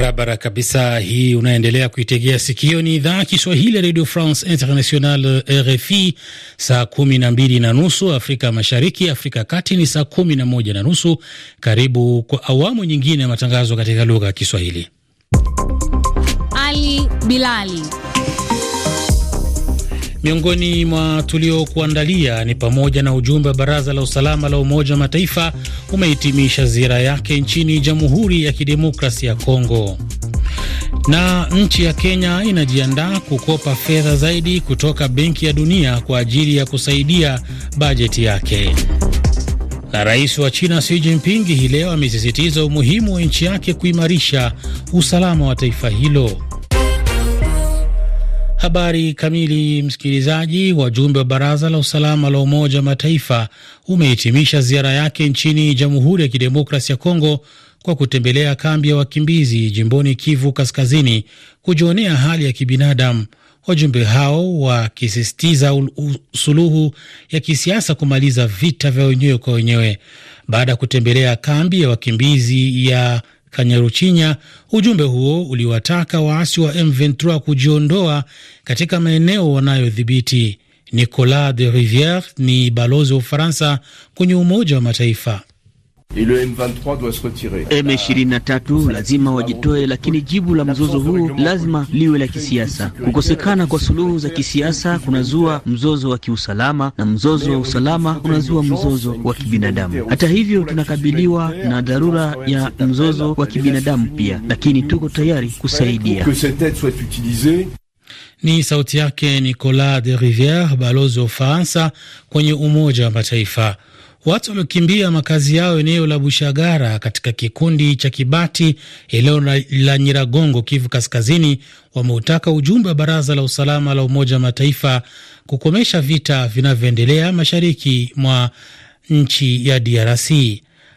Barabara kabisa. Hii unaendelea kuitegea sikio, ni idhaa Kiswahili ya Radio France International, RFI. Saa kumi na mbili na nusu Afrika Mashariki, Afrika Kati ni saa kumi na moja na nusu. Karibu kwa awamu nyingine ya matangazo katika lugha ya Kiswahili. Ali Bilali Miongoni mwa tuliokuandalia ni pamoja na ujumbe wa Baraza la Usalama la Umoja wa Mataifa umehitimisha ziara yake nchini Jamhuri ya Kidemokrasia ya Kongo, na nchi ya Kenya inajiandaa kukopa fedha zaidi kutoka Benki ya Dunia kwa ajili ya kusaidia bajeti yake. Na rais wa China Xi Jinping hii leo amesisitiza umuhimu wa nchi yake kuimarisha usalama wa taifa hilo. Habari kamili, msikilizaji. Wajumbe wa baraza la usalama la Umoja wa Mataifa umehitimisha ziara yake nchini Jamhuri ya Kidemokrasi ya Kongo kwa kutembelea kambi ya wakimbizi jimboni Kivu Kaskazini kujionea hali ya kibinadamu, wajumbe hao wakisisitiza suluhu ya kisiasa kumaliza vita vya wenyewe kwa wenyewe. Baada ya kutembelea kambi ya wakimbizi ya Kanyaruchinya, ujumbe huo uliwataka waasi wa M23 kujiondoa katika maeneo wanayodhibiti. Nicolas de Riviere ni balozi wa Ufaransa kwenye Umoja wa Mataifa. M23 lazima wajitoe, lakini jibu la mzozo huu lazima liwe la kisiasa. Kukosekana kwa suluhu za kisiasa kunazua mzozo wa kiusalama, na mzozo wa usalama unazua mzozo wa kibinadamu. Hata hivyo, tunakabiliwa na dharura ya mzozo wa kibinadamu pia, lakini tuko tayari kusaidia. Ni sauti yake Nicolas de Riviere, balozi wa Ufaransa kwenye Umoja wa Mataifa. Watu waliokimbia makazi yao eneo la Bushagara katika kikundi cha Kibati eneo la Nyiragongo, Kivu Kaskazini, wameutaka ujumbe wa Baraza la Usalama la Umoja wa Mataifa kukomesha vita vinavyoendelea mashariki mwa nchi ya DRC.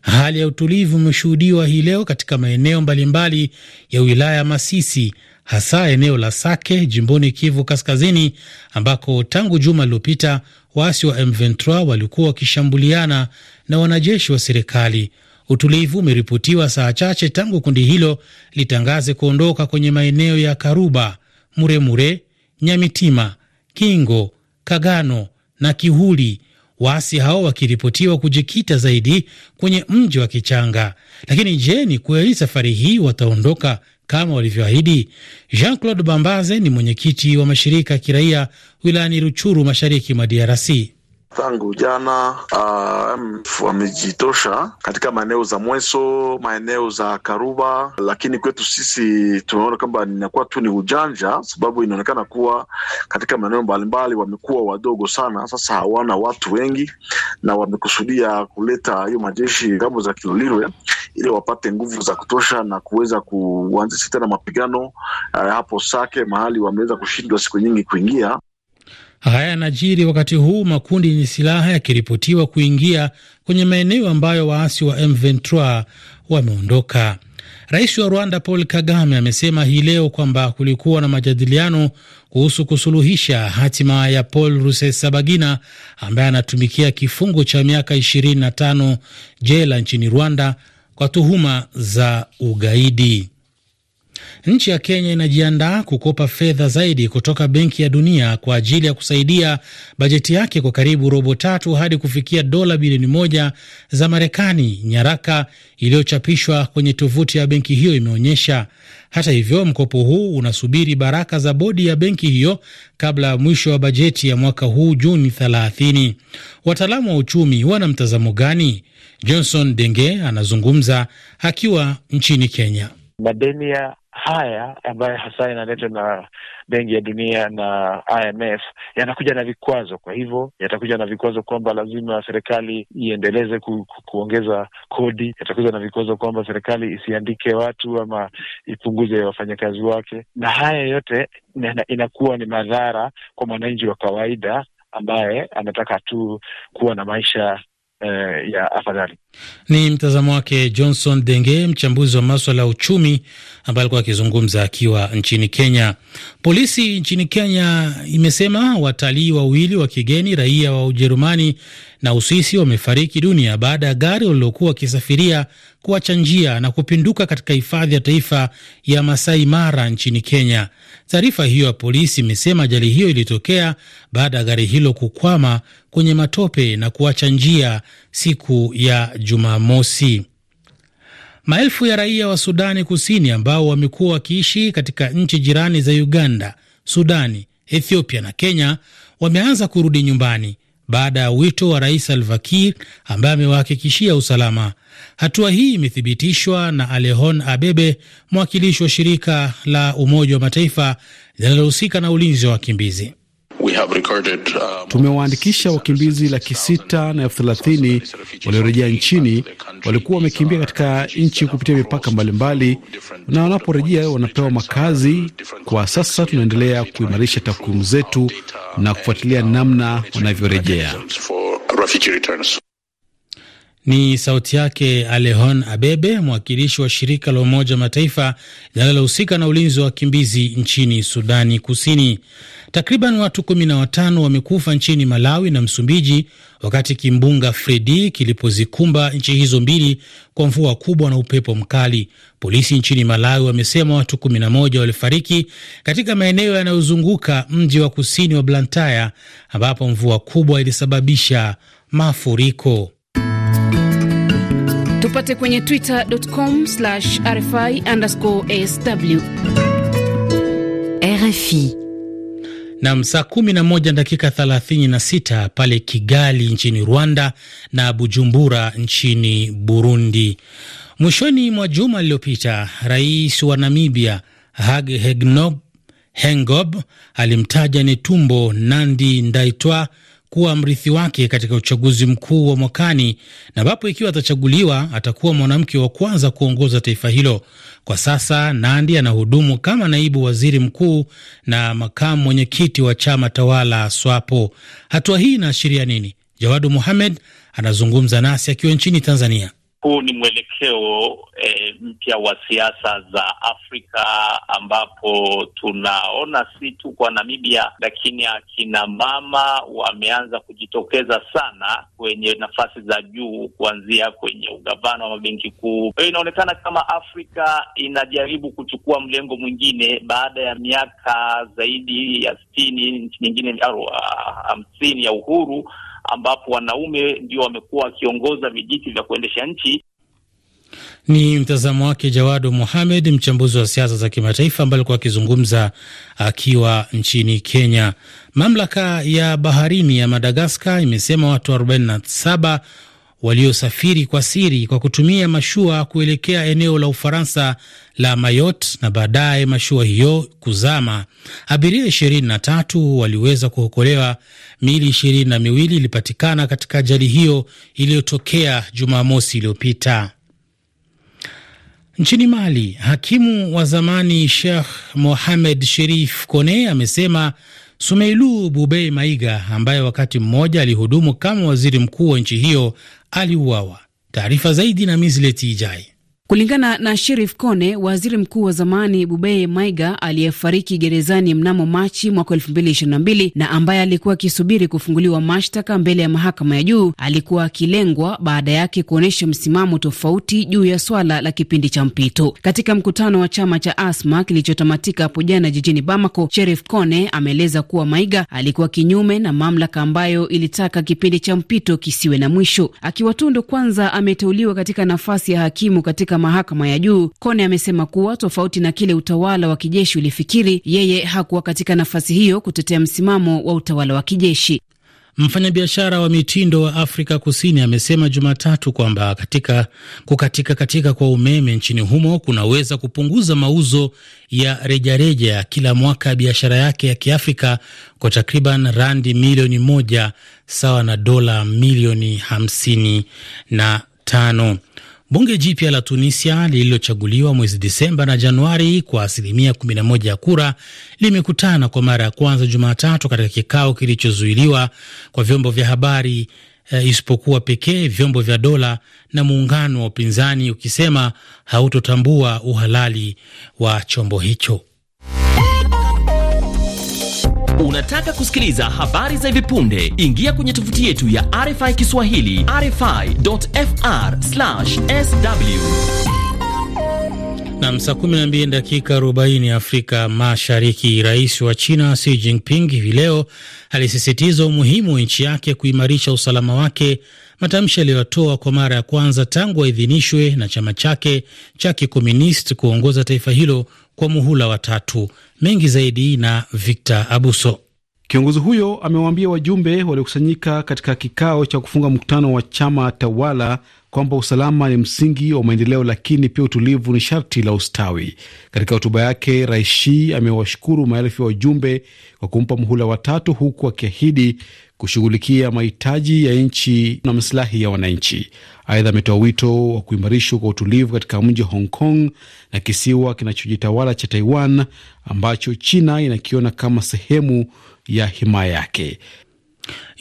Hali ya utulivu imeshuhudiwa hii leo katika maeneo mbalimbali ya wilaya Masisi, hasa eneo la Sake jimboni Kivu Kaskazini, ambako tangu juma lililopita waasi wa M23 walikuwa wakishambuliana na wanajeshi wa serikali. Utulivu umeripotiwa saa chache tangu kundi hilo litangaze kuondoka kwenye maeneo ya Karuba, Muremure, Nyamitima, Kingo, Kagano na Kihuli, waasi hao wakiripotiwa kujikita zaidi kwenye mji wa Kichanga. Lakini je, ni kweli safari hii wataondoka kama walivyoahidi? Jean Claude Bambaze ni mwenyekiti wa mashirika ya kiraia wilayani Ruchuru, mashariki mwa DRC. Tangu jana uh, wamejitosha katika maeneo za Mweso, maeneo za Karuba, lakini kwetu sisi tumeona kwamba inakuwa tu ni ujanja, sababu inaonekana kuwa katika maeneo mbalimbali wamekuwa wadogo sana. Sasa hawana watu wengi, na wamekusudia kuleta hiyo majeshi ng'ambo za Kilolirwe ili wapate nguvu za kutosha na kuweza kuanzisha tena mapigano uh, hapo Sake mahali wameweza kushindwa siku nyingi kuingia. Haya yanajiri wakati huu makundi yenye silaha yakiripotiwa kuingia kwenye maeneo ambayo waasi wa M23 wameondoka. Rais wa Rwanda Paul Kagame amesema hii leo kwamba kulikuwa na majadiliano kuhusu kusuluhisha hatima ya Paul Rusesabagina ambaye anatumikia kifungo cha miaka 25 jela nchini Rwanda kwa tuhuma za ugaidi. Nchi ya Kenya inajiandaa kukopa fedha zaidi kutoka Benki ya Dunia kwa ajili ya kusaidia bajeti yake kwa karibu robo tatu hadi kufikia dola bilioni moja za Marekani, nyaraka iliyochapishwa kwenye tovuti ya benki hiyo imeonyesha. Hata hivyo, mkopo huu unasubiri baraka za bodi ya benki hiyo kabla ya mwisho wa bajeti ya mwaka huu Juni 30. Wataalamu wa uchumi wana mtazamo gani? Johnson Denge anazungumza akiwa nchini Kenya. Madeni ya haya ambayo hasa yanaletwa na Benki ya Dunia na IMF yanakuja na vikwazo. Kwa hivyo yatakuja na vikwazo kwamba lazima serikali iendeleze ku, ku, kuongeza kodi. Yatakuja na vikwazo kwamba serikali isiandike watu ama ipunguze wafanyakazi wake, na haya yote inakuwa ni madhara kwa mwananchi wa kawaida ambaye anataka tu kuwa na maisha eh, ya afadhali. Ni mtazamo wake Johnson Denge, mchambuzi wa maswala ya uchumi, ambaye alikuwa akizungumza akiwa nchini Kenya. Polisi nchini Kenya imesema watalii wawili wa kigeni raia wa Ujerumani na Uswisi wamefariki dunia baada ya gari walilokuwa wakisafiria kuacha njia na kupinduka katika hifadhi ya taifa ya Masai Mara nchini Kenya. Taarifa hiyo ya polisi imesema ajali hiyo ilitokea baada ya gari hilo kukwama kwenye matope na kuacha njia siku ya Jumamosi. Maelfu ya raia wa Sudani Kusini ambao wamekuwa wakiishi katika nchi jirani za Uganda, Sudani, Ethiopia na Kenya wameanza kurudi nyumbani baada ya wito wa Rais Salva Kiir ambaye amewahakikishia usalama. Hatua hii imethibitishwa na Alehon Abebe, mwakilishi wa shirika la Umoja wa Mataifa linalohusika na ulinzi wa wakimbizi. Uh, tumewaandikisha wakimbizi laki sita na elfu thelathini waliorejea nchini. Walikuwa wamekimbia katika nchi kupitia mipaka mbalimbali, na wanaporejea wanapewa makazi. Kwa sasa tunaendelea kuimarisha takwimu zetu na kufuatilia namna wanavyorejea. Ni sauti yake Alehon Abebe, mwakilishi wa shirika la Umoja Mataifa linalohusika na ulinzi wa wakimbizi nchini Sudani Kusini. Takriban watu kumi na watano wamekufa nchini Malawi na Msumbiji wakati kimbunga Fredi kilipozikumba nchi hizo mbili kwa mvua kubwa na upepo mkali. Polisi nchini Malawi wamesema watu 11 walifariki katika maeneo yanayozunguka mji wa kusini wa Blantyre ambapo mvua kubwa ilisababisha mafuriko. Tupate kwenye twitter.com RFI underscore sw. RFI Nam, saa kumi na moja dakika thelathini na sita pale Kigali nchini Rwanda na Bujumbura nchini Burundi. Mwishoni mwa juma lililopita, rais wa Namibia Hage Geingob Hengob alimtaja Netumbo Nandi Ndaitwa kuwa mrithi wake katika uchaguzi mkuu wa mwakani, na ambapo ikiwa atachaguliwa atakuwa mwanamke wa kwanza kuongoza taifa hilo. Kwa sasa Nandi anahudumu kama naibu waziri mkuu na makamu mwenyekiti wa chama tawala SWAPO. Hatua hii inaashiria nini? Jawadu Muhamed anazungumza nasi akiwa nchini Tanzania. Huu ni mwelekeo e, mpya wa siasa za Afrika ambapo tunaona si tu kwa Namibia, lakini akina mama wameanza kujitokeza sana kwenye nafasi za juu, kuanzia kwenye ugavana wa mabenki kuu. Kwa hiyo inaonekana kama Afrika inajaribu kuchukua mlengo mwingine baada ya miaka zaidi ya sitini, nchi nyingine hamsini ya uhuru ambapo wanaume ndio wamekuwa wakiongoza vijiti vya kuendesha nchi. Ni mtazamo wake Jawadu Mohamed, mchambuzi wa siasa za kimataifa, ambaye alikuwa akizungumza akiwa nchini Kenya. Mamlaka ya baharini ya Madagaskar imesema watu 47 waliosafiri kwa siri kwa kutumia mashua kuelekea eneo la Ufaransa la Mayotte na baadaye mashua hiyo kuzama. Abiria ishirini na tatu waliweza kuokolewa. Miili ishirini na miwili ilipatikana katika ajali hiyo iliyotokea Jumamosi iliyopita. Nchini Mali, hakimu wa zamani Sheikh Mohamed Sherif Kone amesema Sumeilu Bubei Maiga ambaye wakati mmoja alihudumu kama waziri mkuu wa nchi hiyo aliuawa. Taarifa zaidi na Mizleti Ijai. Kulingana na Sherif Kone, waziri mkuu wa zamani Bubeye Maiga aliyefariki gerezani mnamo Machi mwaka elfu mbili ishirini na mbili na ambaye alikuwa akisubiri kufunguliwa mashtaka mbele ya mahakama ya juu alikuwa akilengwa baada yake kuonyesha msimamo tofauti juu ya swala la kipindi cha mpito. Katika mkutano wa chama cha Asma kilichotamatika hapo jana jijini Bamako, Sherif Kone ameeleza kuwa Maiga alikuwa kinyume na mamlaka ambayo ilitaka kipindi cha mpito kisiwe na mwisho. Akiwa Tundu kwanza ameteuliwa katika nafasi ya hakimu katika mahakama ya juu, Kone amesema kuwa tofauti na kile utawala wa kijeshi ulifikiri, yeye hakuwa katika nafasi hiyo kutetea msimamo wa utawala wa kijeshi. Mfanyabiashara wa mitindo wa Afrika Kusini amesema Jumatatu kwamba katika kukatika katika kwa umeme nchini humo kunaweza kupunguza mauzo ya rejareja ya kila mwaka ya biashara yake ya Kiafrika kwa takriban randi milioni moja sawa na dola milioni hamsini na tano. Bunge jipya la Tunisia lililochaguliwa mwezi Disemba na Januari kwa asilimia 11 ya kura limekutana kwa mara ya kwanza Jumatatu katika kikao kilichozuiliwa kwa vyombo vya habari uh, isipokuwa pekee vyombo vya dola na muungano wa upinzani ukisema hautotambua uhalali wa chombo hicho. Unataka kusikiliza habari za hivi punde? Ingia kwenye tovuti yetu ya RFI Kiswahili, rfi.fr/sw. Nam, saa 12 dakika 40 Afrika Mashariki. Rais wa China Xi Jinping hivi leo alisisitiza umuhimu wa nchi yake kuimarisha usalama wake, matamshi aliyotoa kwa mara ya kwanza tangu aidhinishwe na chama chake cha kikomunisti kuongoza taifa hilo kwa muhula wa tatu. Mengi zaidi na Victor Abuso. Kiongozi huyo amewaambia wajumbe waliokusanyika katika kikao cha kufunga mkutano wa chama tawala kwamba usalama ni msingi wa maendeleo, lakini pia utulivu ni sharti la ustawi. Katika hotuba yake, Rais Xi amewashukuru maelfu ya wajumbe kwa kumpa muhula watatu, huku akiahidi kushughulikia mahitaji ya nchi na masilahi ya wananchi. Aidha, ametoa wito wa kuimarishwa kwa utulivu katika mji wa Hong Kong na kisiwa kinachojitawala cha Taiwan ambacho China inakiona kama sehemu ya himaya yake.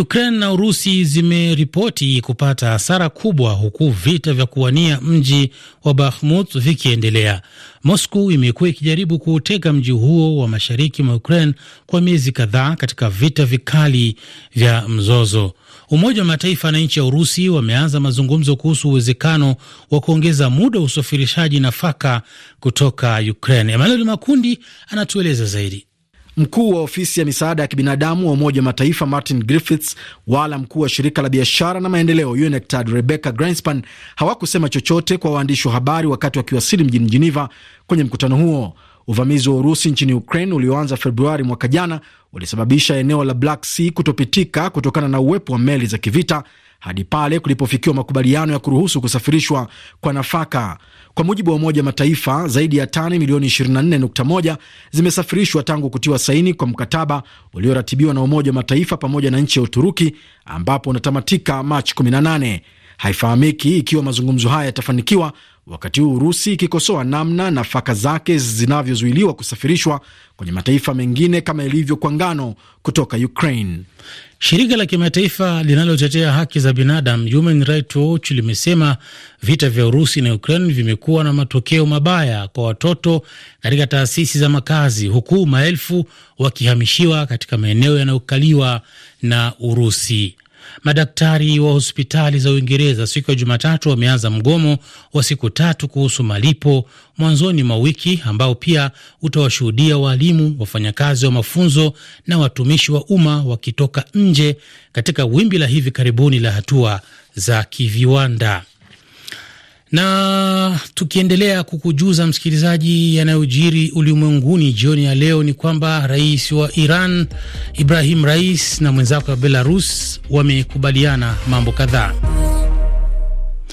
Ukraine na Urusi zimeripoti kupata hasara kubwa huku vita vya kuwania mji wa Bakhmut vikiendelea. Moscow imekuwa ikijaribu kuuteka mji huo wa mashariki mwa Ukraine kwa miezi kadhaa katika vita vikali vya mzozo. Umoja wa Mataifa na nchi ya Urusi wameanza mazungumzo kuhusu uwezekano wa kuongeza muda wa usafirishaji nafaka kutoka Ukraine. Emmanuel Makundi anatueleza zaidi. Mkuu wa ofisi ya misaada ya kibinadamu wa Umoja wa Mataifa Martin Griffiths wala mkuu wa shirika la biashara na maendeleo UNCTAD Rebecca Greenspan hawakusema chochote kwa waandishi wa habari wakati wakiwasili mjini Geneva kwenye mkutano huo. Uvamizi wa Urusi nchini Ukraine ulioanza Februari mwaka jana ulisababisha eneo la Black Sea kutopitika kutokana na uwepo wa meli za kivita hadi pale kulipofikiwa makubaliano ya kuruhusu kusafirishwa kwa nafaka. Kwa mujibu wa Umoja Mataifa, zaidi ya tani milioni 24.1 zimesafirishwa tangu kutiwa saini kwa mkataba ulioratibiwa na Umoja wa Mataifa pamoja na nchi ya Uturuki, ambapo unatamatika Machi 18. Haifahamiki ikiwa mazungumzo haya yatafanikiwa, wakati huu Urusi ikikosoa namna nafaka zake zinavyozuiliwa kusafirishwa kwenye mataifa mengine kama ilivyo kwa ngano kutoka Ukraine. Shirika la kimataifa linalotetea haki za binadamu Human Rights Watch limesema vita vya Urusi na Ukraine vimekuwa na matokeo mabaya kwa watoto katika taasisi za makazi, huku maelfu wakihamishiwa katika maeneo yanayokaliwa na Urusi. Madaktari wa hospitali za Uingereza siku ya Jumatatu wameanza mgomo wa siku tatu kuhusu malipo mwanzoni mwa wiki ambao pia utawashuhudia waalimu, wafanyakazi wa mafunzo na watumishi wa umma wakitoka nje katika wimbi la hivi karibuni la hatua za kiviwanda. Na tukiendelea kukujuza msikilizaji, yanayojiri ulimwenguni jioni ya leo ni kwamba rais wa Iran Ibrahim Rais na mwenzake wa Belarus wamekubaliana mambo kadhaa.